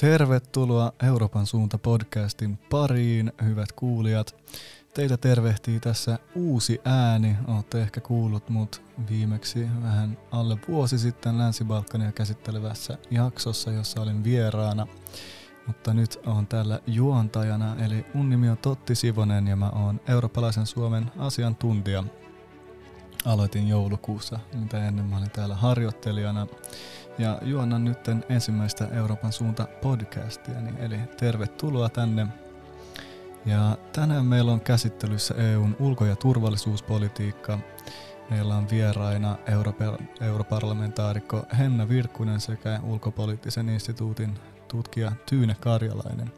Tervetuloa Euroopan suunta podcastin pariin, hyvät kuulijat. Teitä tervehtii tässä uusi ääni. Olette ehkä kuullut mut viimeksi vähän alle vuosi sitten Länsi-Balkania käsittelevässä jaksossa, jossa olin vieraana. Mutta nyt on täällä juontajana, eli mun nimi on Totti Sivonen ja mä oon eurooppalaisen Suomen asiantuntija. Aloitin joulukuussa, mitä ennen mä olin täällä harjoittelijana ja juonnan nyt ensimmäistä Euroopan suunta podcastia, eli tervetuloa tänne. Ja tänään meillä on käsittelyssä EUn ulko- ja turvallisuuspolitiikka. Meillä on vieraina Europe- europarlamentaarikko Henna Virkkunen sekä ulkopoliittisen instituutin tutkija Tyyne Karjalainen.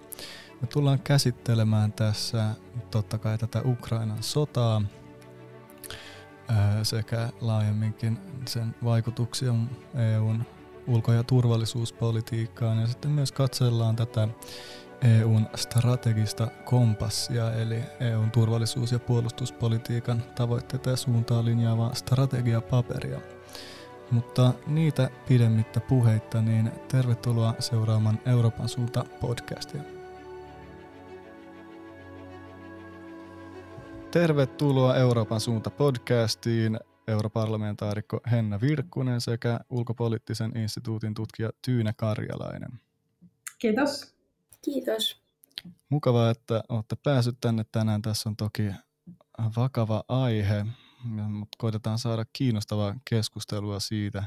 Me tullaan käsittelemään tässä totta kai tätä Ukrainan sotaa sekä laajemminkin sen vaikutuksia EUn ulko- ja turvallisuuspolitiikkaan ja sitten myös katsellaan tätä EUn strategista kompassia eli EUn turvallisuus- ja puolustuspolitiikan tavoitteita ja suuntaa linjaavaa strategiapaperia. Mutta niitä pidemmittä puheitta, niin tervetuloa seuraamaan Euroopan suunta podcastia. Tervetuloa Euroopan suunta podcastiin europarlamentaarikko Henna Virkkunen sekä ulkopoliittisen instituutin tutkija Tyyne Karjalainen. Kiitos. Kiitos. Mukavaa, että olette päässyt tänne tänään. Tässä on toki vakava aihe, mutta koitetaan saada kiinnostavaa keskustelua siitä.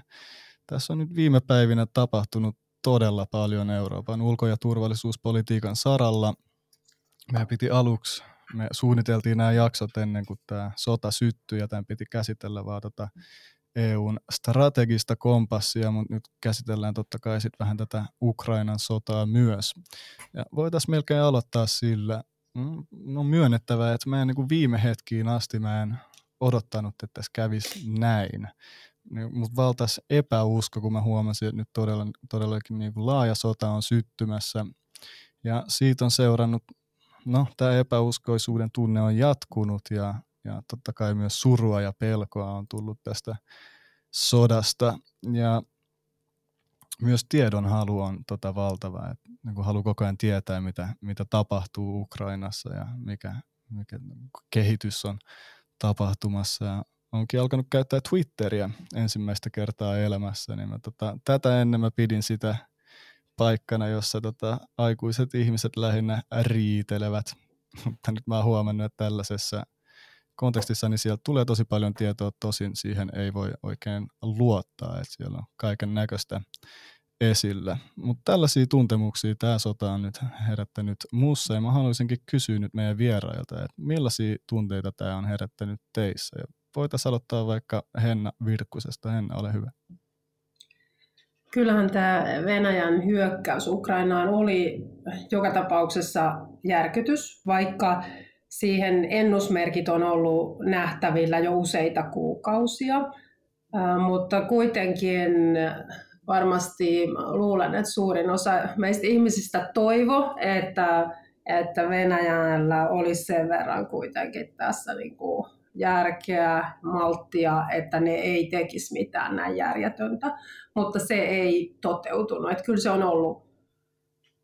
Tässä on nyt viime päivinä tapahtunut todella paljon Euroopan ulko- ja turvallisuuspolitiikan saralla. Meidän piti aluksi me suunniteltiin nämä jaksot ennen kuin tämä sota syttyi ja tämän piti käsitellä vaan tota EUn strategista kompassia, mutta nyt käsitellään totta kai sitten vähän tätä Ukrainan sotaa myös. Ja voitaisiin melkein aloittaa sillä, mm, on myönnettävää, että mä en niin viime hetkiin asti mä en odottanut, että tässä kävisi näin. Mutta valtas epäusko, kun mä huomasin, että nyt todella, todellakin niin kuin laaja sota on syttymässä. Ja siitä on seurannut no, tämä epäuskoisuuden tunne on jatkunut ja, ja totta kai myös surua ja pelkoa on tullut tästä sodasta. Ja myös tiedon halu on tota valtava, että niin halu koko ajan tietää, mitä, mitä tapahtuu Ukrainassa ja mikä, mikä kehitys on tapahtumassa. Ja onkin alkanut käyttää Twitteriä ensimmäistä kertaa elämässä, niin mä tota, tätä ennen mä pidin sitä paikkana, jossa tota, aikuiset ihmiset lähinnä riitelevät. Mutta nyt mä oon huomannut, että tällaisessa kontekstissa niin sieltä tulee tosi paljon tietoa, tosin siihen ei voi oikein luottaa, että siellä on kaiken näköistä esillä. Mutta tällaisia tuntemuksia tämä sota on nyt herättänyt muussa ja mä haluaisinkin kysyä nyt meidän vierailta, että millaisia tunteita tämä on herättänyt teissä. Ja voitaisiin aloittaa vaikka Henna Virkkusesta. Henna, ole hyvä. Kyllähän tämä Venäjän hyökkäys Ukrainaan oli joka tapauksessa järkytys, vaikka siihen ennusmerkit on ollut nähtävillä jo useita kuukausia. Mutta kuitenkin varmasti luulen, että suurin osa meistä ihmisistä toivo, että, että Venäjällä olisi sen verran kuitenkin tässä niin kuin järkeä, malttia, että ne ei tekisi mitään näin järjetöntä, mutta se ei toteutunut. Että kyllä se on ollut,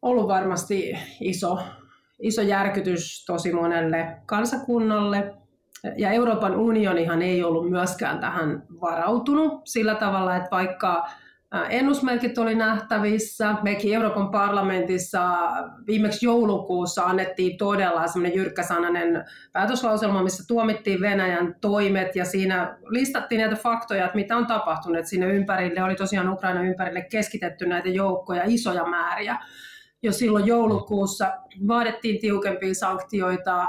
ollut varmasti iso, iso järkytys tosi monelle kansakunnalle. Ja Euroopan unionihan ei ollut myöskään tähän varautunut sillä tavalla, että vaikka ennusmerkit oli nähtävissä. Mekin Euroopan parlamentissa viimeksi joulukuussa annettiin todella semmoinen jyrkkäsanainen päätöslauselma, missä tuomittiin Venäjän toimet ja siinä listattiin näitä faktoja, että mitä on tapahtunut. Sinne ympärille oli tosiaan Ukraina ympärille keskitetty näitä joukkoja, isoja määriä. Jo silloin joulukuussa vaadittiin tiukempia sanktioita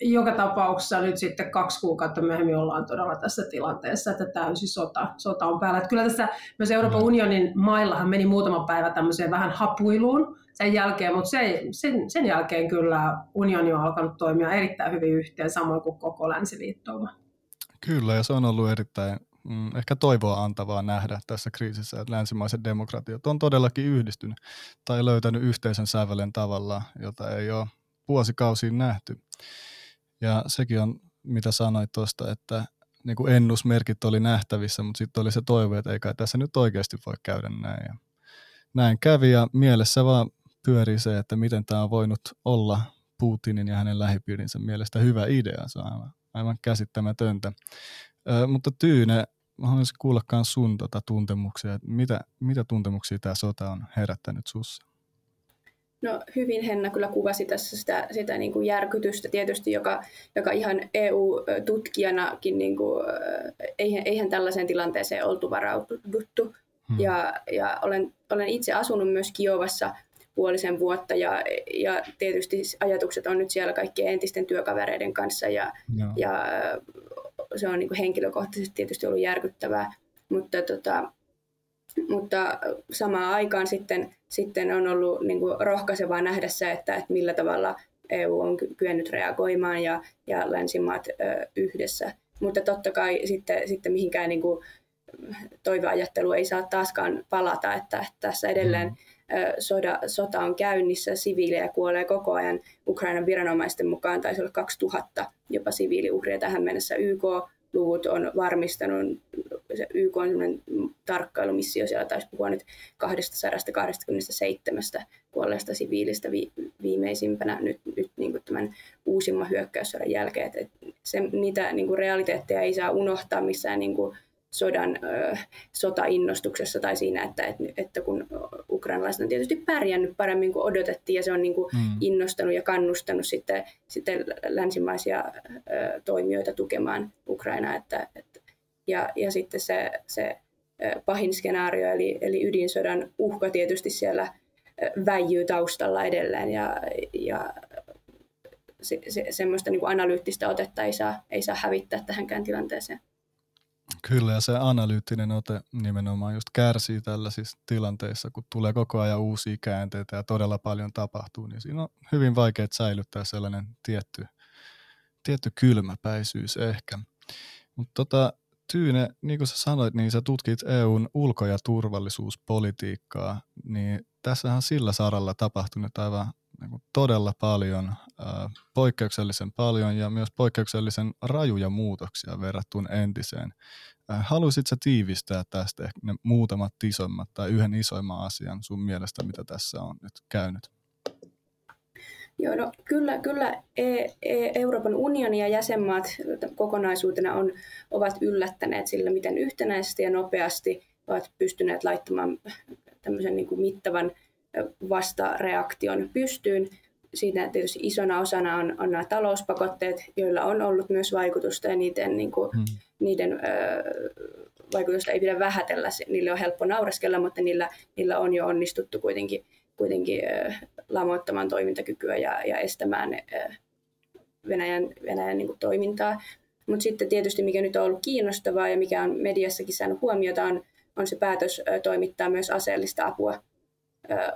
joka tapauksessa nyt sitten kaksi kuukautta myöhemmin ollaan todella tässä tilanteessa, että täysi sota, sota on päällä. Että kyllä tässä myös Euroopan mm. unionin maillahan meni muutama päivä tämmöiseen vähän hapuiluun sen jälkeen, mutta se, sen, sen jälkeen kyllä unioni on alkanut toimia erittäin hyvin yhteen, samoin kuin koko länsiliittouma. Kyllä, ja se on ollut erittäin mm, ehkä toivoa antavaa nähdä tässä kriisissä, että länsimaiset demokratiot on todellakin yhdistynyt tai löytänyt yhteisen sävelen tavalla, jota ei ole vuosikausiin nähty. Ja sekin on, mitä sanoit tuosta, että niin kuin ennusmerkit oli nähtävissä, mutta sitten oli se toive, että eikä tässä nyt oikeasti voi käydä näin. Ja näin kävi ja mielessä vaan pyörii se, että miten tämä on voinut olla Putinin ja hänen lähipiirinsä mielestä hyvä idea. Se on aivan, aivan käsittämätöntä. Ö, mutta Tyyne, haluaisin kuulla myös sun tota tuntemuksia, että mitä, mitä tuntemuksia tämä sota on herättänyt sussa? No hyvin Henna kyllä kuvasi tässä sitä, sitä niin kuin järkytystä tietysti, joka, joka ihan EU-tutkijanakin, niin kuin, eihän, eihän tällaiseen tilanteeseen oltu varauduttu. Hmm. Ja, ja olen, olen itse asunut myös Kiovassa puolisen vuotta ja, ja tietysti ajatukset on nyt siellä kaikkien entisten työkavereiden kanssa ja, ja se on niin kuin henkilökohtaisesti tietysti ollut järkyttävää, mutta, tota, mutta samaan aikaan sitten, sitten on ollut niin kuin rohkaisevaa nähdä se, että, että millä tavalla EU on kyennyt reagoimaan ja, ja länsimaat ö, yhdessä. Mutta totta kai sitten, sitten mihinkään niin kuin, toiveajattelu ei saa taaskaan palata, että, että tässä edelleen mm soda, sota on käynnissä, siviilejä kuolee koko ajan. Ukrainan viranomaisten mukaan taisi olla 2000 jopa siviiliuhria tähän mennessä. YK luvut on varmistanut, se YK on sellainen tarkkailumissio, siellä taisi puhua nyt 227 kuolleesta siviilistä vi, viimeisimpänä nyt, nyt niin kuin tämän uusimman hyökkäyssodan jälkeen. Et se, niitä niin kuin realiteetteja ei saa unohtaa missään niin kuin sodan ö, sotainnostuksessa tai siinä, että, että, että kun ukrainalaiset on tietysti pärjännyt paremmin kuin odotettiin ja se on niin kuin mm. innostanut ja kannustanut sitten, sitten länsimaisia ö, toimijoita tukemaan Ukrainaa. Että, että, ja, ja sitten se, se pahin skenaario eli, eli ydinsodan uhka tietysti siellä väijyy taustalla edelleen ja, ja se, se, semmoista niin kuin analyyttistä otetta ei saa, ei saa hävittää tähänkään tilanteeseen. Kyllä, ja se analyyttinen ote nimenomaan just kärsii tällaisissa tilanteissa, kun tulee koko ajan uusia käänteitä ja todella paljon tapahtuu, niin siinä on hyvin vaikea säilyttää sellainen tietty, tietty kylmäpäisyys ehkä. Mutta tota, Tyyne, niin kuin sä sanoit, niin sä tutkit EUn ulko- ja turvallisuuspolitiikkaa, niin tässähän on sillä saralla tapahtunut aivan niin todella paljon, äh, poikkeuksellisen paljon ja myös poikkeuksellisen rajuja muutoksia verrattuna entiseen. Haluaisitko tiivistää tästä ehkä ne muutamat isommat tai yhden isoimman asian sun mielestä, mitä tässä on nyt käynyt? Joo, no kyllä, kyllä e- e- Euroopan unioni ja jäsenmaat kokonaisuutena on, ovat yllättäneet sillä, miten yhtenäisesti ja nopeasti ovat pystyneet laittamaan tämmöisen niin kuin mittavan vastareaktion pystyyn. Siinä tietysti isona osana on, on nämä talouspakotteet, joilla on ollut myös vaikutusta ja niiden, niin kuin, hmm. niiden ö, vaikutusta ei pidä vähätellä. Niille on helppo naureskella, mutta niillä, niillä on jo onnistuttu kuitenkin, kuitenkin ö, lamoittamaan toimintakykyä ja, ja estämään ö, Venäjän, Venäjän niin kuin, toimintaa. Mutta sitten tietysti mikä nyt on ollut kiinnostavaa ja mikä on mediassakin saanut huomiota on, on se päätös toimittaa myös aseellista apua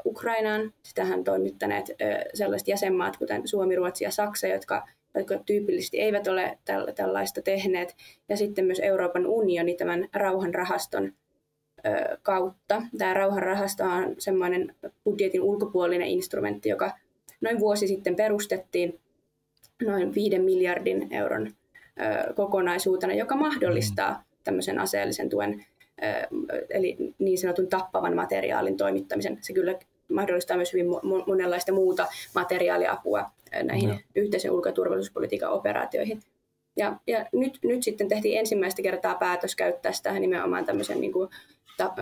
Ukrainaan. Sitähän toimittaneet sellaiset jäsenmaat, kuten Suomi, Ruotsi ja Saksa, jotka, jotka tyypillisesti eivät ole tällaista tehneet. Ja sitten myös Euroopan unioni tämän rauhanrahaston kautta. Tämä rauhanrahasto on semmoinen budjetin ulkopuolinen instrumentti, joka noin vuosi sitten perustettiin noin 5 miljardin euron kokonaisuutena, joka mahdollistaa tämmöisen aseellisen tuen eli niin sanotun tappavan materiaalin toimittamisen. Se kyllä mahdollistaa myös hyvin monenlaista muuta materiaaliapua näihin no. yhteisen ulko- ja turvallisuuspolitiikan operaatioihin. Ja, ja nyt, nyt sitten tehtiin ensimmäistä kertaa päätös käyttää sitä nimenomaan tämmöisen niin kuin, ta,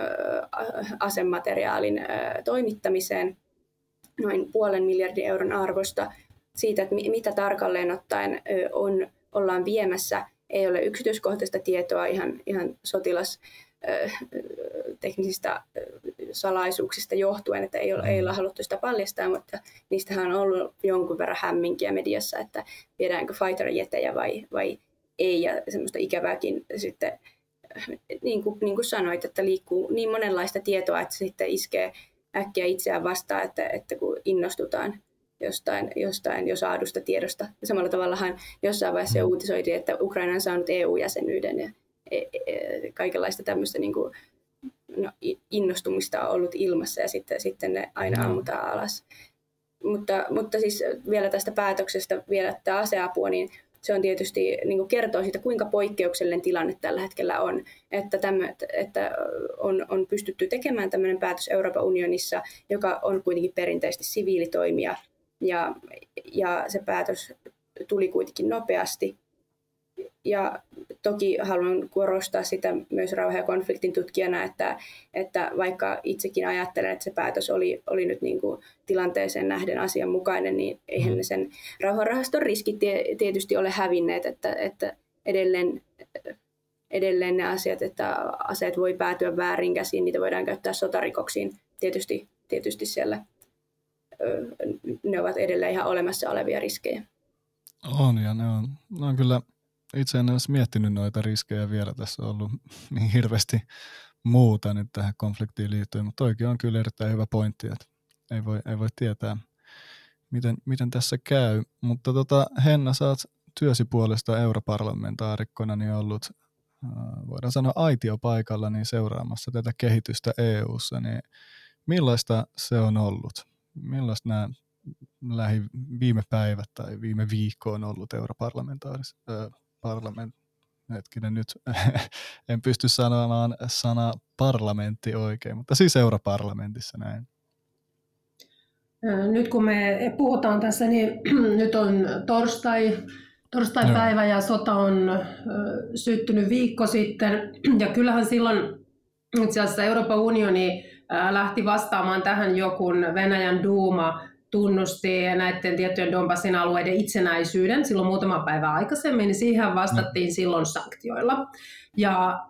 asemateriaalin toimittamiseen noin puolen miljardin euron arvosta siitä, että mitä tarkalleen ottaen on, ollaan viemässä. Ei ole yksityiskohtaista tietoa ihan, ihan sotilas teknisistä salaisuuksista johtuen, että ei ole, ei ole haluttu sitä paljastaa, mutta niistähän on ollut jonkun verran hämminkiä mediassa, että viedäänkö fighter-jetejä vai, vai ei, ja semmoista ikävääkin sitten, niin kuin, niin kuin sanoit, että liikkuu niin monenlaista tietoa, että se sitten iskee äkkiä itseään vastaan, että, että kun innostutaan jostain, jostain jo saadusta tiedosta. Samalla tavallahan jossain vaiheessa uutisoitiin, että Ukraina on saanut EU-jäsenyyden ja kaikenlaista tämmöistä niin kuin, no, innostumista on ollut ilmassa ja sitten, sitten ne aina ammutaan alas. Mutta, mutta siis vielä tästä päätöksestä vielä tämä aseapua, niin se on tietysti niin kuin kertoo siitä, kuinka poikkeuksellinen tilanne tällä hetkellä on, että, tämä, että on, on pystytty tekemään tämmöinen päätös Euroopan unionissa, joka on kuitenkin perinteisesti siviilitoimija, ja, ja se päätös tuli kuitenkin nopeasti. Ja toki haluan korostaa sitä myös rauha- ja konfliktin tutkijana, että, että vaikka itsekin ajattelen, että se päätös oli, oli nyt niin kuin tilanteeseen nähden asianmukainen, niin eihän ne sen rauhanrahaston riskit tietysti ole hävinneet, että, että edelleen, edelleen ne asiat, että aseet voi päätyä väärin käsiin, niitä voidaan käyttää sotarikoksiin, tietysti, tietysti siellä ne ovat edelleen ihan olemassa olevia riskejä. On ja ne on, ne on kyllä, itse en olisi miettinyt noita riskejä vielä, tässä on ollut niin hirveästi muuta nyt tähän konfliktiin liittyen, mutta toikin on kyllä erittäin hyvä pointti, että ei voi, ei voi tietää, miten, miten tässä käy. Mutta tota, Henna, sä oot työsi puolesta europarlamentaarikkona niin ollut, voidaan sanoa aitiopaikalla, niin seuraamassa tätä kehitystä EU:ssa, niin millaista se on ollut? Millaista nämä lähi viime päivät tai viime viikko on ollut europarlamentaaris parlament, hetkinen nyt, en pysty sanomaan sana parlamentti oikein, mutta siis europarlamentissa näin. Nyt kun me puhutaan tässä, niin nyt on torstai, torstai-päivä ja sota on syttynyt viikko sitten. Ja kyllähän silloin itse asiassa Euroopan unioni lähti vastaamaan tähän jo, kun Venäjän duuma tunnusti näiden tiettyjen Donbassin alueiden itsenäisyyden silloin muutama päivä aikaisemmin, niin siihen vastattiin silloin sanktioilla. Ja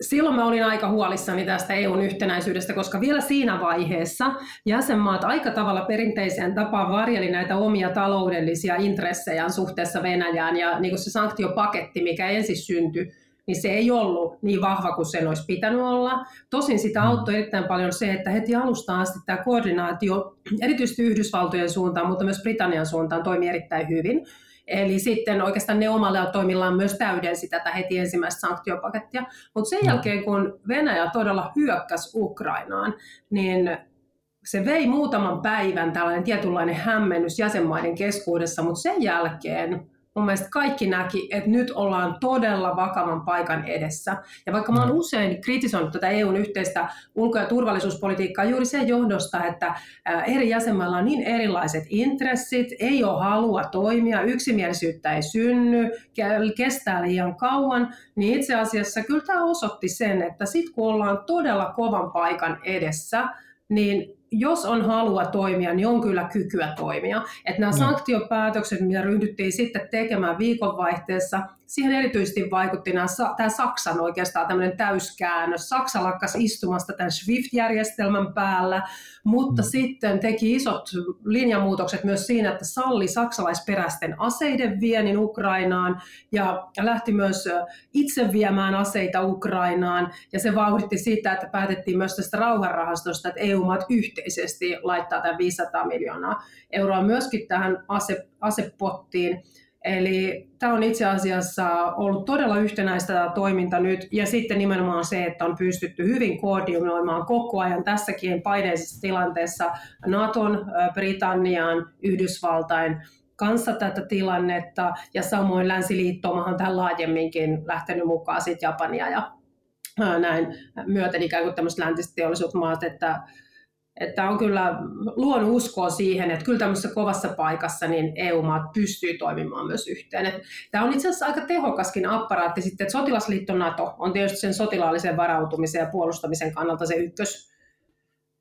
silloin mä olin aika huolissani tästä EUn yhtenäisyydestä, koska vielä siinä vaiheessa jäsenmaat aika tavalla perinteiseen tapaan varjeli näitä omia taloudellisia intressejään suhteessa Venäjään ja niin kuin se sanktiopaketti, mikä ensin syntyi, niin se ei ollut niin vahva kuin sen olisi pitänyt olla. Tosin sitä mm. auttoi erittäin paljon se, että heti alusta asti tämä koordinaatio, erityisesti Yhdysvaltojen suuntaan, mutta myös Britannian suuntaan, toimi erittäin hyvin. Eli sitten oikeastaan ne omalla toimillaan myös täydensi tätä heti ensimmäistä sanktiopakettia. Mutta sen mm. jälkeen, kun Venäjä todella hyökkäsi Ukrainaan, niin se vei muutaman päivän tällainen tietynlainen hämmennys jäsenmaiden keskuudessa, mutta sen jälkeen mun mielestä kaikki näki, että nyt ollaan todella vakavan paikan edessä. Ja vaikka mä oon usein kritisoinut tätä EUn yhteistä ulko- ja turvallisuuspolitiikkaa juuri sen johdosta, että eri jäsenmailla on niin erilaiset intressit, ei ole halua toimia, yksimielisyyttä ei synny, kestää liian kauan, niin itse asiassa kyllä tämä osoitti sen, että sitten kun ollaan todella kovan paikan edessä, niin jos on halua toimia, niin on kyllä kykyä toimia. Että nämä no. sanktiopäätökset, mitä ryhdyttiin sitten tekemään viikonvaihteessa, siihen erityisesti vaikutti nämä, tämä Saksan oikeastaan tämmöinen täyskäännös. Saksa lakkas istumasta tämän SWIFT-järjestelmän päällä, mutta mm. sitten teki isot linjamuutokset myös siinä, että salli saksalaisperäisten aseiden viennin Ukrainaan ja lähti myös itse viemään aseita Ukrainaan. Ja se vauhditti sitä, että päätettiin myös tästä rauhanrahastosta, että EU-maat yhteisesti laittaa tämän 500 miljoonaa euroa myöskin tähän ase, asepottiin. Eli tämä on itse asiassa ollut todella yhtenäistä tämä toiminta nyt, ja sitten nimenomaan se, että on pystytty hyvin koordinoimaan koko ajan tässäkin paineisessa tilanteessa Naton, Britannian, Yhdysvaltain kanssa tätä tilannetta, ja samoin länsiliittoomahan tähän laajemminkin lähtenyt mukaan sitten Japania ja näin myöten ikään kuin tämmöiset läntiset teollisuusmaat, että että on kyllä luonut uskoa siihen, että kyllä tämmöisessä kovassa paikassa niin EU-maat pystyy toimimaan myös yhteen. Että tämä on itse asiassa aika tehokaskin apparaatti sitten, että sotilasliitto NATO on tietysti sen sotilaallisen varautumisen ja puolustamisen kannalta se ykkös,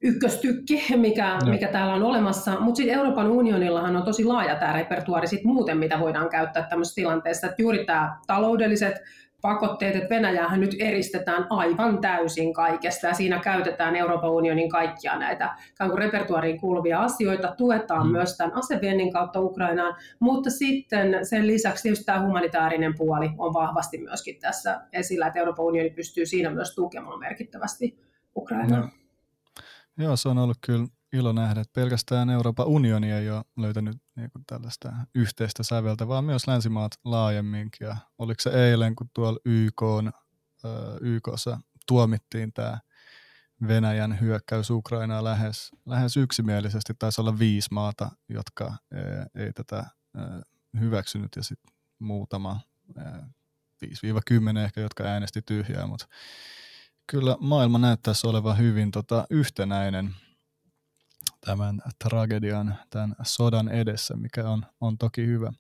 ykköstykki, mikä, no. mikä täällä on olemassa. Mutta sitten Euroopan unionillahan on tosi laaja tämä repertuaari sit muuten, mitä voidaan käyttää tämmöisessä tilanteessa. Että juuri tämä taloudelliset pakotteet, että Venäjähän nyt eristetään aivan täysin kaikesta ja siinä käytetään Euroopan unionin kaikkia näitä repertuariin kuuluvia asioita, tuetaan mm. myös tämän aseviennin kautta Ukrainaan, mutta sitten sen lisäksi tietysti tämä humanitaarinen puoli on vahvasti myöskin tässä esillä, että Euroopan unioni pystyy siinä myös tukemaan merkittävästi Ukrainaa. No. Joo, se on ollut kyllä ilo nähdä, että pelkästään Euroopan unioni ei ole löytänyt niin kuin tällaista yhteistä säveltä, vaan myös länsimaat laajemminkin. Ja oliko se eilen, kun tuolla YK, YKssa tuomittiin tämä Venäjän hyökkäys Ukrainaa lähes, lähes yksimielisesti. Taisi olla viisi maata, jotka ei, ei tätä hyväksynyt ja sitten muutama, 5-10 ehkä, jotka äänesti tyhjää, mutta kyllä maailma näyttäisi olevan hyvin tota, yhtenäinen tämän tragedian, tämän sodan edessä, mikä on, on toki hyvä.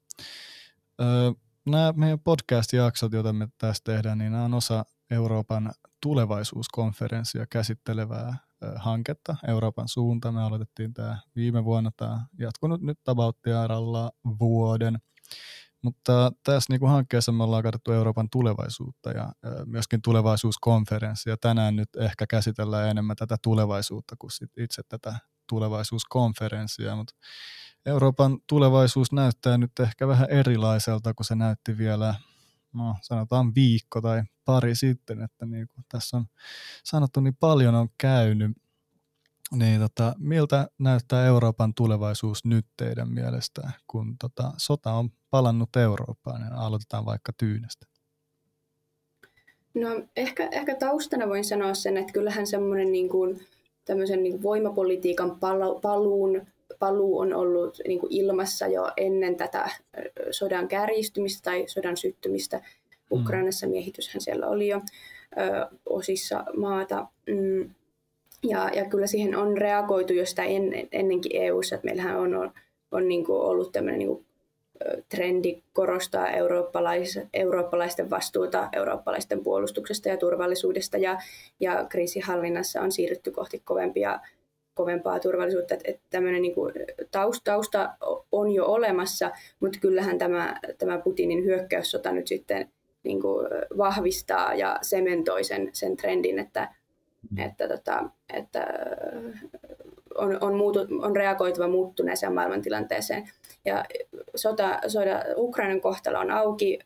Öö, nämä meidän podcast-jaksot, joita me tässä tehdään, niin nämä on osa Euroopan tulevaisuuskonferenssia käsittelevää hanketta Euroopan suunta. Me aloitettiin tämä viime vuonna, tämä jatkunut nyt tabauttiaralla vuoden. Mutta tässä niin kuin hankkeessa me ollaan katsottu Euroopan tulevaisuutta ja myöskin tulevaisuuskonferenssia. Tänään nyt ehkä käsitellään enemmän tätä tulevaisuutta kuin sit itse tätä tulevaisuuskonferenssia, mutta Euroopan tulevaisuus näyttää nyt ehkä vähän erilaiselta kuin se näytti vielä, no, sanotaan viikko tai pari sitten, että niin kuin tässä on sanottu, niin paljon on käynyt. Niin tota, miltä näyttää Euroopan tulevaisuus nyt teidän mielestä, kun tota, sota on palannut Eurooppaan ja aloitetaan vaikka Tyynestä? No ehkä, ehkä taustana voin sanoa sen, että kyllähän semmoinen niin kuin, tämmöisen niin voimapolitiikan paluun paluu on ollut niin kuin ilmassa jo ennen tätä sodan kärjistymistä tai sodan syttymistä. Mm. Ukrainassa miehityshän siellä oli jo ö, osissa maata. Mm. Ja, ja kyllä siihen on reagoitu jo sitä en, ennenkin EU-ssa, että meillähän on, on, on niin kuin ollut tämmöinen niin kuin trendi korostaa eurooppalais, eurooppalaisten vastuuta eurooppalaisten puolustuksesta ja turvallisuudesta ja, ja kriisihallinnassa on siirrytty kohti kovempia kovempaa turvallisuutta, että, että tämmöinen niin kuin tausta, tausta on jo olemassa, mutta kyllähän tämä, tämä Putinin hyökkäyssota nyt sitten niin kuin vahvistaa ja sementoi sen, sen trendin, että, että, tota, että on, on, muutu, on reagoitava muuttuneeseen maailmantilanteeseen. Ja sota, sota, Ukrainan kohtalo on auki,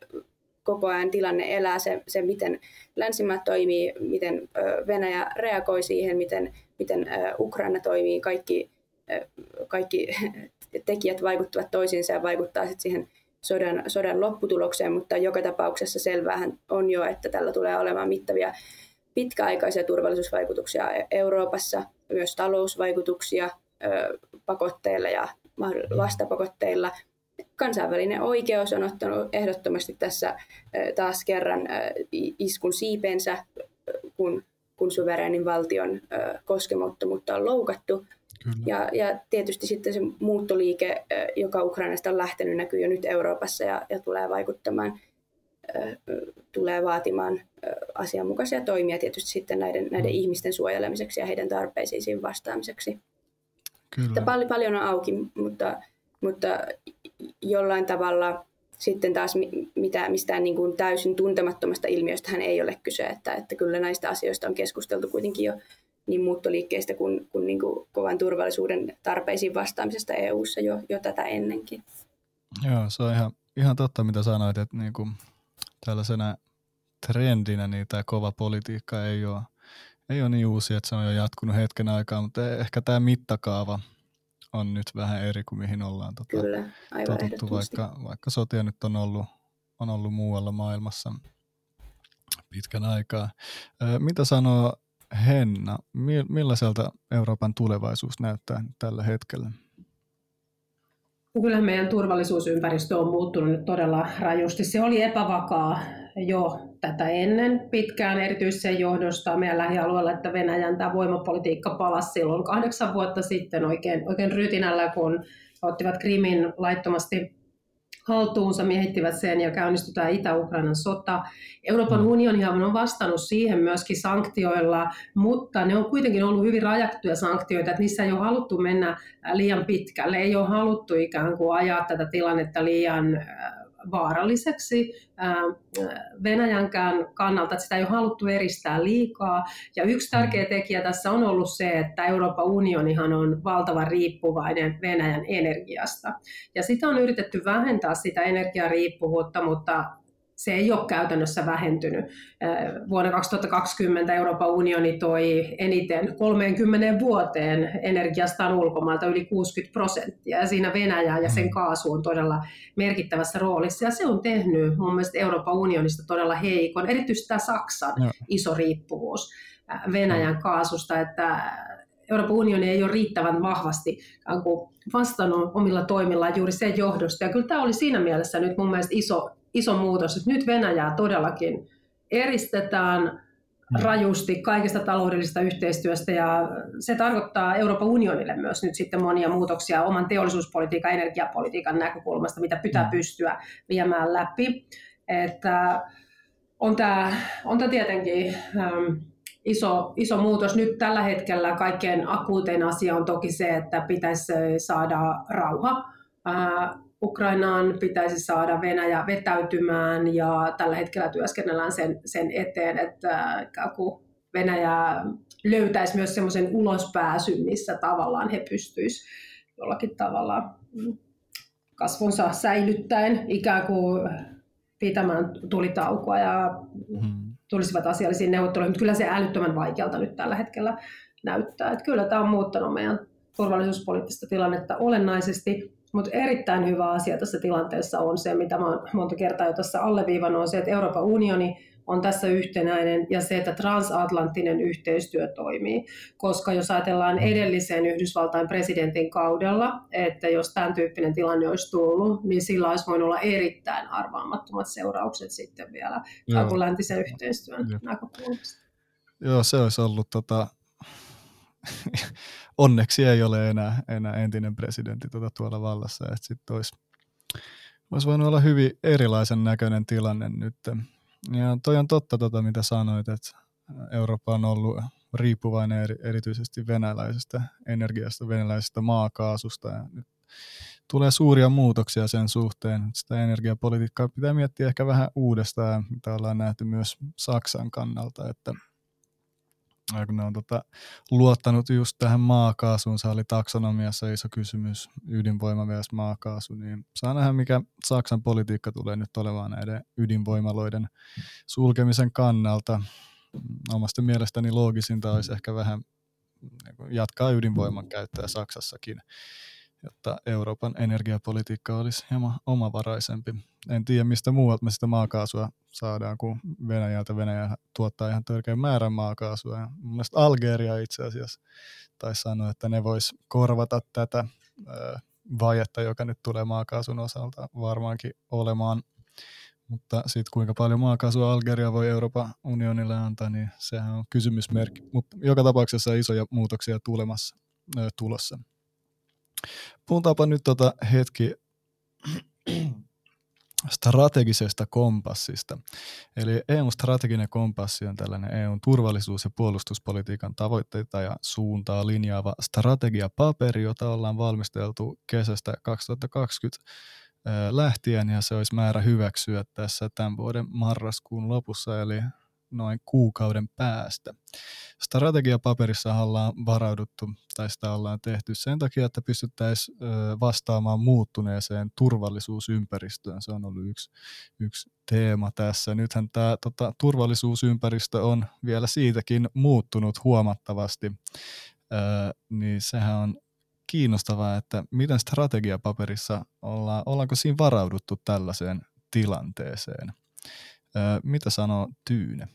koko ajan tilanne elää, se, se miten länsimaat toimii, miten Venäjä reagoi siihen, miten, miten Ukraina toimii, kaikki, kaikki tekijät vaikuttavat toisiinsa ja vaikuttaa sitten siihen sodan, sodan lopputulokseen, mutta joka tapauksessa selvähän on jo, että tällä tulee olemaan mittavia pitkäaikaisia turvallisuusvaikutuksia Euroopassa, myös talousvaikutuksia pakotteilla ja vastapakotteilla – kansainvälinen oikeus on ottanut ehdottomasti tässä taas kerran iskun siipensä, kun, kun suvereenin valtion koskemattomuutta on loukattu. Ja, ja tietysti sitten se muuttoliike, joka Ukrainasta on lähtenyt, näkyy jo nyt Euroopassa ja, ja tulee vaikuttamaan, tulee vaatimaan asianmukaisia toimia tietysti sitten näiden, näiden mm. ihmisten suojelemiseksi ja heidän tarpeisiin vastaamiseksi. Kyllä. Että paljon, paljon on auki, mutta, mutta jollain tavalla sitten taas mitä, mistään niin kuin täysin tuntemattomasta ilmiöstä hän ei ole kyse, että, että kyllä näistä asioista on keskusteltu kuitenkin jo niin muuttoliikkeistä kuin, kuin, niin kuin kovan turvallisuuden tarpeisiin vastaamisesta EU-ssa jo, jo tätä ennenkin. Joo, se on ihan, ihan totta, mitä sanoit, että niin kuin tällaisena trendinä niin tämä kova politiikka ei ole, ei ole niin uusi, että se on jo jatkunut hetken aikaa, mutta ehkä tämä mittakaava – on nyt vähän eri kuin mihin ollaan tota, Kyllä, aivan totuttu, vaikka, vaikka sotia nyt on ollut, on ollut muualla maailmassa pitkän aikaa. Mitä sanoo Henna, millaiselta Euroopan tulevaisuus näyttää tällä hetkellä? Kyllä meidän turvallisuusympäristö on muuttunut nyt todella rajusti. Se oli epävakaa jo tätä ennen pitkään erityisesti sen johdosta meidän lähialueella, että Venäjän tämä voimapolitiikka palasi silloin kahdeksan vuotta sitten oikein, oikein rytinällä, kun ottivat Krimin laittomasti haltuunsa, miehittivät sen ja käynnistetään Itä-Ukrainan sota. Euroopan mm. unioni on vastannut siihen myöskin sanktioilla, mutta ne on kuitenkin ollut hyvin rajattuja sanktioita, että niissä ei ole haluttu mennä liian pitkälle, ei ole haluttu ikään kuin ajaa tätä tilannetta liian vaaralliseksi Venäjänkään kannalta, että sitä ei ole haluttu eristää liikaa. Ja yksi tärkeä tekijä tässä on ollut se, että Euroopan unionihan on valtavan riippuvainen Venäjän energiasta. Ja sitä on yritetty vähentää sitä energiariippuvuutta, mutta se ei ole käytännössä vähentynyt. Vuonna 2020 Euroopan unioni toi eniten 30 vuoteen energiastaan ulkomailta yli 60 prosenttia, ja siinä Venäjä ja sen mm. kaasu on todella merkittävässä roolissa, ja se on tehnyt mun mielestä Euroopan unionista todella heikon, erityisesti tämä Saksan iso riippuvuus Venäjän kaasusta, että Euroopan unioni ei ole riittävän vahvasti vastannut omilla toimillaan juuri sen johdosta. Ja kyllä tämä oli siinä mielessä nyt mun mielestä iso, iso muutos, että nyt Venäjää todellakin eristetään mm. rajusti kaikesta taloudellisesta yhteistyöstä ja se tarkoittaa Euroopan unionille myös nyt sitten monia muutoksia oman teollisuuspolitiikan ja energiapolitiikan näkökulmasta, mitä pitää mm. pystyä viemään läpi. Että on tämä, on tämä tietenkin ähm, iso, iso muutos. Nyt tällä hetkellä kaikkein akuutein asia on toki se, että pitäisi saada rauha. Äh, Ukrainaan pitäisi saada Venäjä vetäytymään ja tällä hetkellä työskennellään sen, sen eteen, että kun Venäjä löytäisi myös semmoisen ulospääsyn, missä tavallaan he pystyisivät jollakin tavalla kasvonsa säilyttäen ikään kuin pitämään tulitaukoa ja hmm. tulisivat asiallisiin neuvotteluihin, mutta kyllä se älyttömän vaikealta nyt tällä hetkellä näyttää. Että kyllä tämä on muuttanut meidän turvallisuuspoliittista tilannetta olennaisesti, mutta erittäin hyvä asia tässä tilanteessa on se, mitä mä monta kertaa jo tässä alleviivannut, on se, että Euroopan unioni on tässä yhtenäinen ja se, että transatlanttinen yhteistyö toimii. Koska jos ajatellaan edellisen Yhdysvaltain presidentin kaudella, että jos tämän tyyppinen tilanne olisi tullut, niin sillä olisi voinut olla erittäin arvaamattomat seuraukset sitten vielä läntisen yhteistyön Joo. näkökulmasta. Joo, se olisi ollut tota, onneksi ei ole enää, enää entinen presidentti tuota tuolla vallassa, että sitten olisi, olisi voinut olla hyvin erilaisen näköinen tilanne nyt. Ja toi on totta, tota, mitä sanoit, että Eurooppa on ollut riippuvainen eri, erityisesti venäläisestä energiasta, venäläisestä maakaasusta. Ja nyt tulee suuria muutoksia sen suhteen. Sitä energiapolitiikkaa pitää miettiä ehkä vähän uudestaan, mitä ollaan nähty myös Saksan kannalta, että kun ne on tota, luottanut just tähän maakaasuun, se oli taksonomiassa iso kysymys, ydinvoima vs. maakaasu, niin saa nähdä mikä Saksan politiikka tulee nyt olemaan näiden ydinvoimaloiden sulkemisen kannalta. Omasta mielestäni loogisinta olisi ehkä vähän niin jatkaa ydinvoiman käyttöä Saksassakin, jotta Euroopan energiapolitiikka olisi hieman omavaraisempi. En tiedä, mistä muualta me sitä maakaasua saadaan, kun Venäjältä Venäjä tuottaa ihan törkeän määrän maakaasua. Ja mun mielestä Algeria itse asiassa taisi sanoa, että ne vois korvata tätä vajetta, joka nyt tulee maakaasun osalta varmaankin olemaan. Mutta sitten kuinka paljon maakaasua Algeria voi Euroopan unionille antaa, niin sehän on kysymysmerkki. Mutta joka tapauksessa isoja muutoksia tulemassa, ö, tulossa. Puhutaanpa nyt tota hetki strategisesta kompassista. Eli EUn strateginen kompassi on tällainen EUn turvallisuus- ja puolustuspolitiikan tavoitteita ja suuntaa linjaava strategiapaperi, jota ollaan valmisteltu kesästä 2020 lähtien ja se olisi määrä hyväksyä tässä tämän vuoden marraskuun lopussa, eli noin kuukauden päästä. Strategiapaperissa ollaan varauduttu, tai sitä ollaan tehty sen takia, että pystyttäisiin vastaamaan muuttuneeseen turvallisuusympäristöön. Se on ollut yksi, yksi teema tässä. Nythän tämä tota, turvallisuusympäristö on vielä siitäkin muuttunut huomattavasti, öö, niin sehän on kiinnostavaa, että miten strategiapaperissa ollaan, ollaanko siinä varauduttu tällaiseen tilanteeseen. Mitä sanoo Tyyne?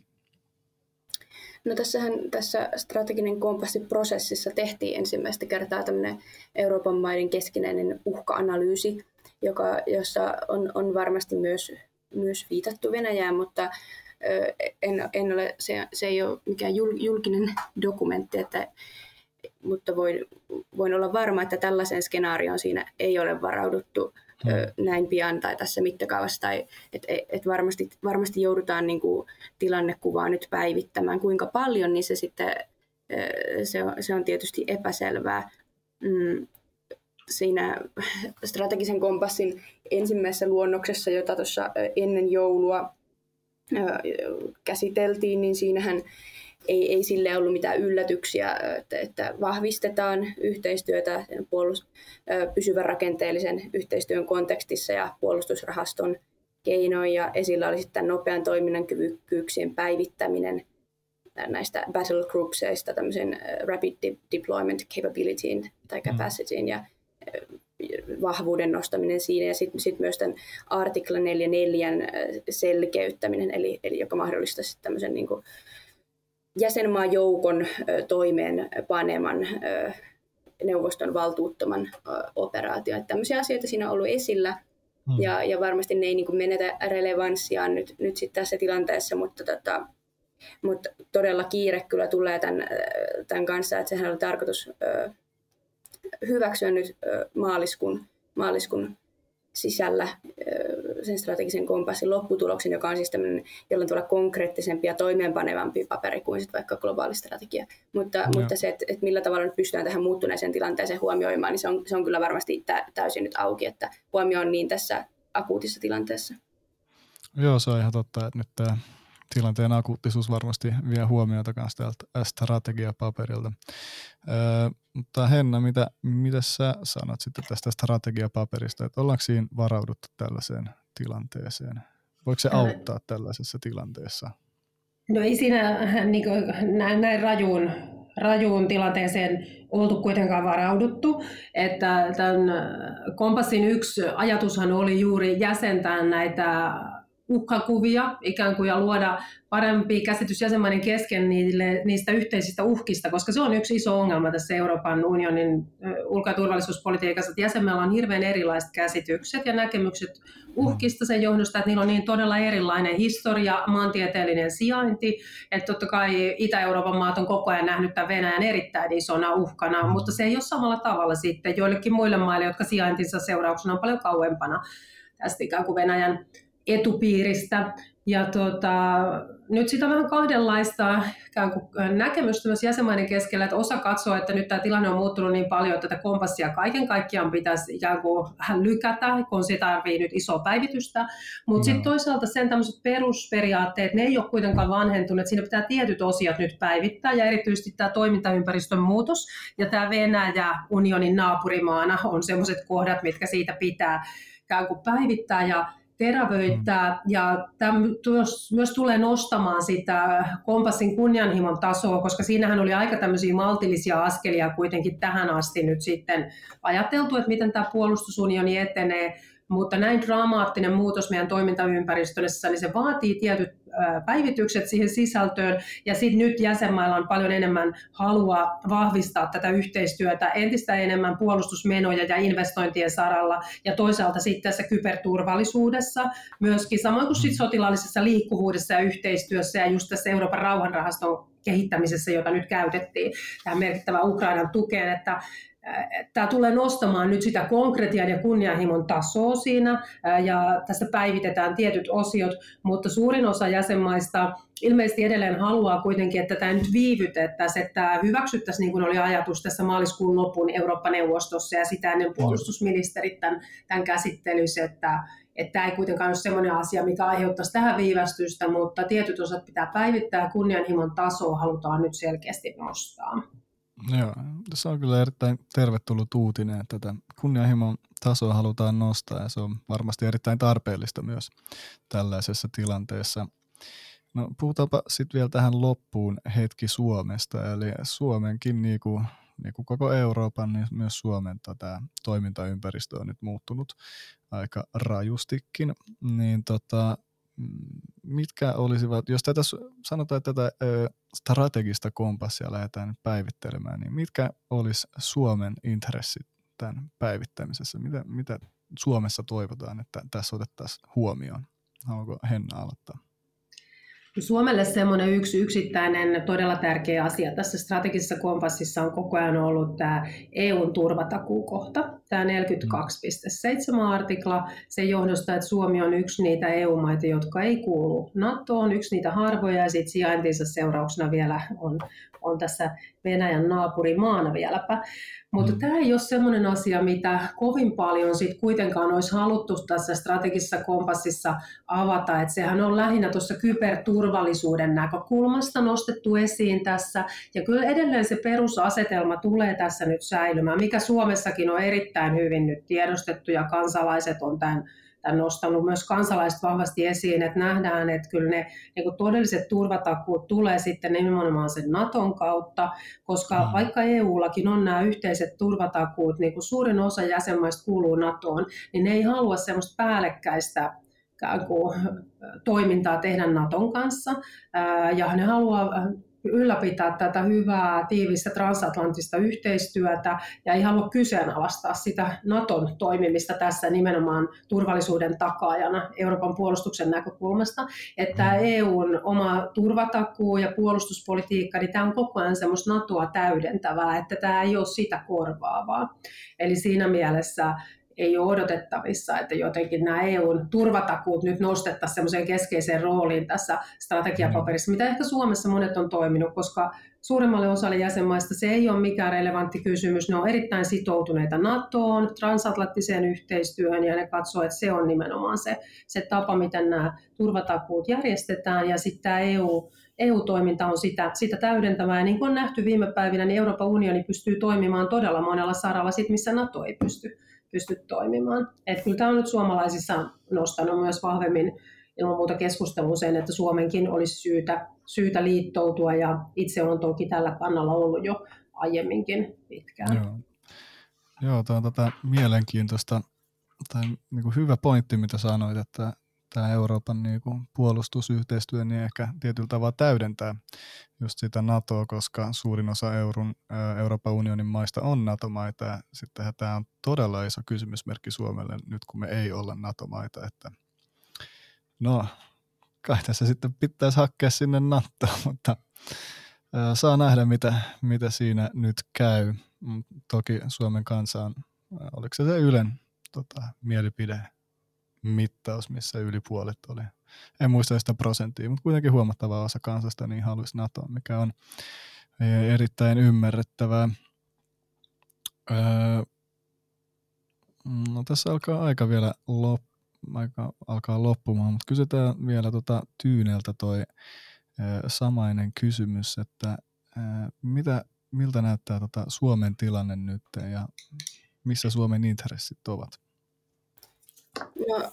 No tässähän tässä strateginen kompassiprosessissa tehtiin ensimmäistä kertaa tämmöinen Euroopan maiden keskinäinen uhka-analyysi, joka, jossa on, on varmasti myös, myös viitattu Venäjään, mutta en, en ole, se, se ei ole mikään julkinen dokumentti, että, mutta voin, voin olla varma, että tällaisen skenaarioon siinä ei ole varauduttu hmm. näin pian tai tässä mittakaavassa. Tai, et, et varmasti, varmasti joudutaan niin kuin, tilannekuvaa nyt päivittämään. Kuinka paljon, niin se sitten se on, se on tietysti epäselvää. Mm, siinä strategisen kompassin ensimmäisessä luonnoksessa, jota tuossa ennen joulua käsiteltiin, niin siinähän ei, ei sille ollut mitään yllätyksiä, että, että vahvistetaan yhteistyötä puolust, pysyvän rakenteellisen yhteistyön kontekstissa ja puolustusrahaston keinoin. Ja esillä oli sitten nopean toiminnan kyvykkyyksien päivittäminen näistä battle groupseista tämmöisen rapid deployment capabilityin tai mm. capacityin ja vahvuuden nostaminen siinä ja sitten sit myös tämän artikla 44 selkeyttäminen, eli, eli joka mahdollistaisi tämmöisen niin kuin, jäsenmaajoukon toimeen paneman neuvoston valtuuttoman operaatio. Että tämmöisiä asioita siinä on ollut esillä hmm. ja, ja varmasti ne ei niin kuin menetä relevanssiaan nyt, nyt sit tässä tilanteessa, mutta, tota, mutta todella kiire kyllä tulee tämän, tämän kanssa, että sehän oli tarkoitus hyväksyä nyt maaliskuun, maaliskuun sisällä sen strategisen kompassin lopputuloksen, joka on siis tämmöinen jollain tavalla konkreettisempi ja toimeenpanevampi paperi kuin sit vaikka globaali strategia. Mutta, no. mutta se, että, että millä tavalla nyt pystytään tähän muuttuneeseen tilanteeseen huomioimaan, niin se on, se on kyllä varmasti täysin nyt auki, että huomio on niin tässä akuutissa tilanteessa. Joo, se on ihan totta, että nyt tämä tilanteen akuuttisuus varmasti vie huomiota myös täältä strategiapaperilta. Öö, mutta Henna, mitä, mitä sä sanot sitten tästä strategiapaperista, että ollaanko siinä varauduttu tällaiseen tilanteeseen? Voiko se auttaa tällaisessa tilanteessa? No ei siinä niin kuin, näin, näin rajuun, rajuun tilanteeseen oltu kuitenkaan varauduttu. Että tämän kompassin yksi ajatushan oli juuri jäsentää näitä uhkakuvia ikään kuin ja luoda parempi käsitys jäsenmaiden kesken niille, niistä yhteisistä uhkista, koska se on yksi iso ongelma tässä Euroopan unionin ulko- ja turvallisuuspolitiikassa, että jäsenmailla on hirveän erilaiset käsitykset ja näkemykset uhkista sen johdosta, että niillä on niin todella erilainen historia, maantieteellinen sijainti, että totta kai Itä-Euroopan maat on koko ajan nähnyt tämän Venäjän erittäin isona uhkana, mutta se ei ole samalla tavalla sitten joillekin muille maille, jotka sijaintinsa seurauksena on paljon kauempana tästä ikään kuin Venäjän etupiiristä. Ja tota, nyt sitä on vähän kahdenlaista näkemystä myös jäsenmaiden keskellä, että osa katsoo, että nyt tämä tilanne on muuttunut niin paljon, että tätä kompassia kaiken kaikkiaan pitäisi ikään kuin vähän lykätä, kun se tarvii nyt isoa päivitystä. Mutta no. sitten toisaalta sen tämmöiset perusperiaatteet, ne ei ole kuitenkaan vanhentuneet, siinä pitää tietyt osiot nyt päivittää, ja erityisesti tämä toimintaympäristön muutos, ja tämä Venäjä unionin naapurimaana on sellaiset kohdat, mitkä siitä pitää ikään kuin päivittää, ja terävöittää ja tämä myös tulee nostamaan sitä kompassin kunnianhimon tasoa, koska siinähän oli aika tämmöisiä maltillisia askelia kuitenkin tähän asti nyt sitten ajateltu, että miten tämä puolustusunioni etenee, mutta näin dramaattinen muutos meidän toimintaympäristössä, niin se vaatii tietyt päivitykset siihen sisältöön, ja sitten nyt jäsenmailla on paljon enemmän halua vahvistaa tätä yhteistyötä entistä enemmän puolustusmenoja ja investointien saralla, ja toisaalta sitten tässä kyberturvallisuudessa myöskin, samoin kuin sitten sotilaallisessa liikkuvuudessa ja yhteistyössä, ja just tässä Euroopan rauhanrahaston kehittämisessä, jota nyt käytettiin tähän merkittävään Ukrainan tukeen, että tämä tulee nostamaan nyt sitä konkretian ja kunnianhimon tasoa siinä, ja tässä päivitetään tietyt osiot, mutta suurin osa jäsenmaista ilmeisesti edelleen haluaa kuitenkin, että tämä nyt viivytettäisiin, että tämä hyväksyttäisiin niin kuin oli ajatus tässä maaliskuun lopun Eurooppa-neuvostossa ja sitä ennen puolustusministerit tämän, tämän käsittelyssä, että, että tämä ei kuitenkaan ole sellainen asia, mikä aiheuttaisi tähän viivästystä, mutta tietyt osat pitää päivittää ja kunnianhimon tasoa halutaan nyt selkeästi nostaa. Joo, se on kyllä erittäin tervetullut uutinen, että tätä kunnianhimon tasoa halutaan nostaa ja se on varmasti erittäin tarpeellista myös tällaisessa tilanteessa. No, puhutaanpa sitten vielä tähän loppuun hetki Suomesta, eli Suomenkin niin kuin, niin kuin koko Euroopan, niin myös Suomen tämä toimintaympäristö on nyt muuttunut aika rajustikin, niin tota, mitkä olisivat, jos tätä sanotaan, että tätä strategista kompassia lähdetään päivittelemään, niin mitkä olisi Suomen intressit tämän päivittämisessä? Mitä, mitä Suomessa toivotaan, että tässä otettaisiin huomioon? Haluaako Henna aloittaa? Suomelle semmoinen yksi yksittäinen todella tärkeä asia tässä strategisessa kompassissa on koko ajan ollut tämä EUn turvatakuukohta, tämä 42.7 artikla, sen johdosta, että Suomi on yksi niitä EU-maita, jotka ei kuulu NATOon, yksi niitä harvoja ja sitten sijaintinsa seurauksena vielä on, on tässä Venäjän naapurimaana vieläpä. Mutta mm. tämä ei ole sellainen asia, mitä kovin paljon sit kuitenkaan olisi haluttu tässä strategisessa kompassissa avata. Et sehän on lähinnä tuossa kyberturvallisuuden näkökulmasta nostettu esiin tässä. Ja kyllä edelleen se perusasetelma tulee tässä nyt säilymään, mikä Suomessakin on erittäin hyvin nyt tiedostettu ja kansalaiset on tämän tämän nostanut myös kansalaiset vahvasti esiin, että nähdään, että kyllä ne niin kuin todelliset turvatakuut tulee sitten nimenomaan sen Naton kautta, koska mm. vaikka EUllakin on nämä yhteiset turvatakuut, niin kuin suurin osa jäsenmaista kuuluu NATOon, niin ne ei halua semmoista päällekkäistä toimintaa tehdä Naton kanssa, ja ne haluaa ylläpitää tätä hyvää tiivistä transatlanttista yhteistyötä ja ei halua kyseenalaistaa sitä Naton toimimista tässä nimenomaan turvallisuuden takaajana Euroopan puolustuksen näkökulmasta, että mm. EUn oma turvatakuu ja puolustuspolitiikka, niin tämä on koko ajan semmoista NATOa täydentävää, että tämä ei ole sitä korvaavaa. Eli siinä mielessä ei ole odotettavissa, että jotenkin nämä EUn turvatakuut nyt nostettaisiin semmoiseen keskeiseen rooliin tässä strategiapaperissa, mitä ehkä Suomessa monet on toiminut, koska suurimmalle osalle jäsenmaista se ei ole mikään relevantti kysymys. Ne on erittäin sitoutuneita NATOon, transatlanttiseen yhteistyöhön ja ne katsoo, että se on nimenomaan se, se tapa, miten nämä turvatakuut järjestetään ja sitten tämä EU EU-toiminta on sitä, sitä täydentävää. Ja niin kuin on nähty viime päivinä, niin Euroopan unioni pystyy toimimaan todella monella saralla, sit, missä NATO ei pysty pysty toimimaan. Et kyllä tämä on nyt suomalaisissa nostanut myös vahvemmin ilman muuta keskusteluun sen, että Suomenkin olisi syytä, syytä liittoutua ja itse on toki tällä kannalla ollut jo aiemminkin pitkään. Joo, Joo tämä on tätä mielenkiintoista tai niin kuin hyvä pointti, mitä sanoit, että tämä Euroopan niin kuin puolustusyhteistyö niin ehkä tietyllä tavalla täydentää just sitä NATOa, koska suurin osa Eurun, Euroopan unionin maista on NATO-maita ja sittenhän tämä on todella iso kysymysmerkki Suomelle nyt kun me ei olla NATO-maita, että no kai tässä sitten pitäisi hakea sinne NATOon, mutta saa nähdä mitä, mitä siinä nyt käy. Toki Suomen kansaan, oliko se se Ylen tota, mielipide mittaus, missä yli puolet oli. En muista sitä prosenttia, mutta kuitenkin huomattava osa kansasta niin haluaisi NATO, mikä on e, erittäin ymmärrettävää. Öö, no, tässä alkaa aika vielä lop, aika alkaa loppumaan, mutta kysytään vielä tota Tyyneltä toi ö, samainen kysymys, että ö, mitä, miltä näyttää tota Suomen tilanne nyt ja missä Suomen intressit ovat? No,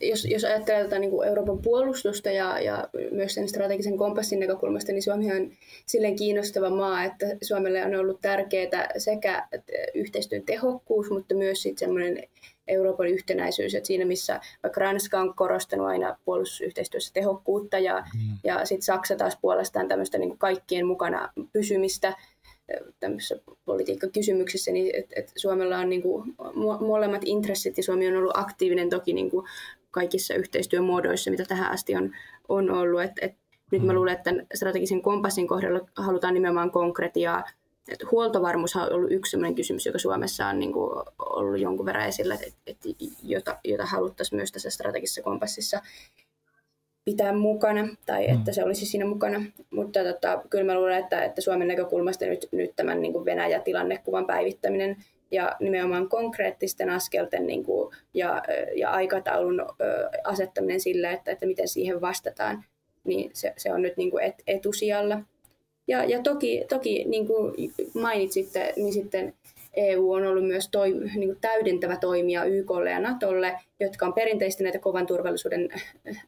jos, jos ajattelee tätä niin kuin Euroopan puolustusta ja, ja myös sen strategisen kompassin näkökulmasta, niin Suomi on silleen kiinnostava maa, että Suomelle on ollut tärkeää sekä yhteistyön tehokkuus, mutta myös sitten semmoinen Euroopan yhtenäisyys, että siinä missä vaikka Ranska on korostanut aina puolustusyhteistyössä tehokkuutta ja, mm. ja sitten Saksa taas puolestaan tämmöistä niin kaikkien mukana pysymistä, tämmöisissä politiikkakysymyksissä, niin että et Suomella on niin kuin molemmat intressit ja Suomi on ollut aktiivinen toki niin kuin kaikissa yhteistyömuodoissa, mitä tähän asti on, on ollut. Et, et nyt mä mm. luulen, että strategisen kompassin kohdalla halutaan nimenomaan konkretiaa. Et huoltovarmuus on ollut yksi sellainen kysymys, joka Suomessa on niin kuin ollut jonkun verran esillä, et, et, jota, jota haluttaisiin myös tässä strategisessa kompassissa pitää mukana tai että mm. se olisi siinä mukana. Mutta tota, kyllä mä luulen, että, että Suomen näkökulmasta nyt, nyt tämän niin kuin Venäjä-tilannekuvan päivittäminen ja nimenomaan konkreettisten askelten niin kuin, ja, ja aikataulun ö, asettaminen sille, että, että miten siihen vastataan, niin se, se on nyt niin kuin et, etusijalla. Ja, ja toki, toki niin kuin mainitsitte, niin sitten EU on ollut myös toi, niin kuin täydentävä toimija YKlle ja Natolle, jotka on perinteisesti näitä kovan turvallisuuden äh,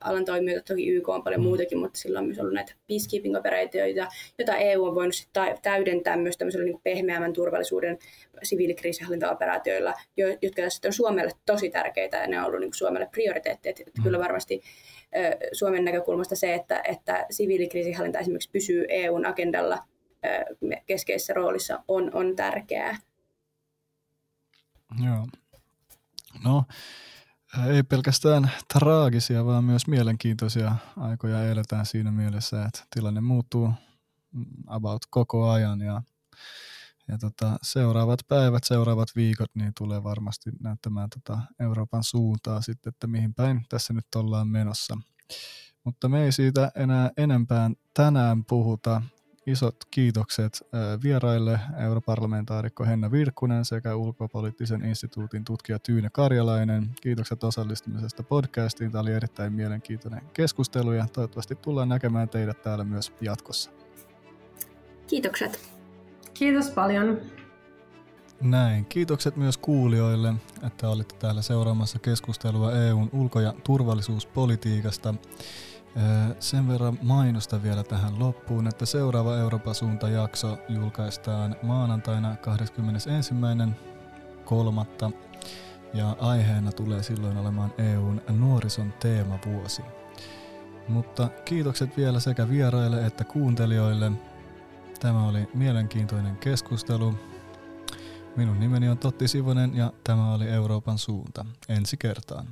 alan toimijoita. Toki YK on paljon mm. muutakin, mutta sillä on myös ollut näitä peacekeeping-operaatioita, joita EU on voinut täydentää myös tämmöisellä niin pehmeämmän turvallisuuden siviilikriisinhallintaoperaatioilla, jotka tässä on Suomelle tosi tärkeitä ja ne on ollut niin Suomelle prioriteetteja. Mm. Kyllä varmasti Suomen näkökulmasta se, että, että siviilikriisinhallinta esimerkiksi pysyy EUn agendalla – keskeisessä roolissa on, on tärkeää. Joo. No, ei pelkästään traagisia, vaan myös mielenkiintoisia aikoja eletään siinä mielessä, että tilanne muuttuu about koko ajan ja, ja tota, seuraavat päivät, seuraavat viikot niin tulee varmasti näyttämään tota Euroopan suuntaa sitten, että mihin päin tässä nyt ollaan menossa. Mutta me ei siitä enää enempään tänään puhuta isot kiitokset vieraille europarlamentaarikko Henna Virkkunen sekä ulkopoliittisen instituutin tutkija Tyyne Karjalainen. Kiitokset osallistumisesta podcastiin. Tämä oli erittäin mielenkiintoinen keskustelu ja toivottavasti tullaan näkemään teidät täällä myös jatkossa. Kiitokset. Kiitos paljon. Näin. Kiitokset myös kuulijoille, että olitte täällä seuraamassa keskustelua EUn ulko- ja turvallisuuspolitiikasta. Sen verran mainosta vielä tähän loppuun, että seuraava Euroopan suuntajakso julkaistaan maanantaina 21.3. Ja aiheena tulee silloin olemaan EUn nuorison teemavuosi. Mutta kiitokset vielä sekä vieraille että kuuntelijoille. Tämä oli mielenkiintoinen keskustelu. Minun nimeni on Totti Sivonen ja tämä oli Euroopan suunta. Ensi kertaan.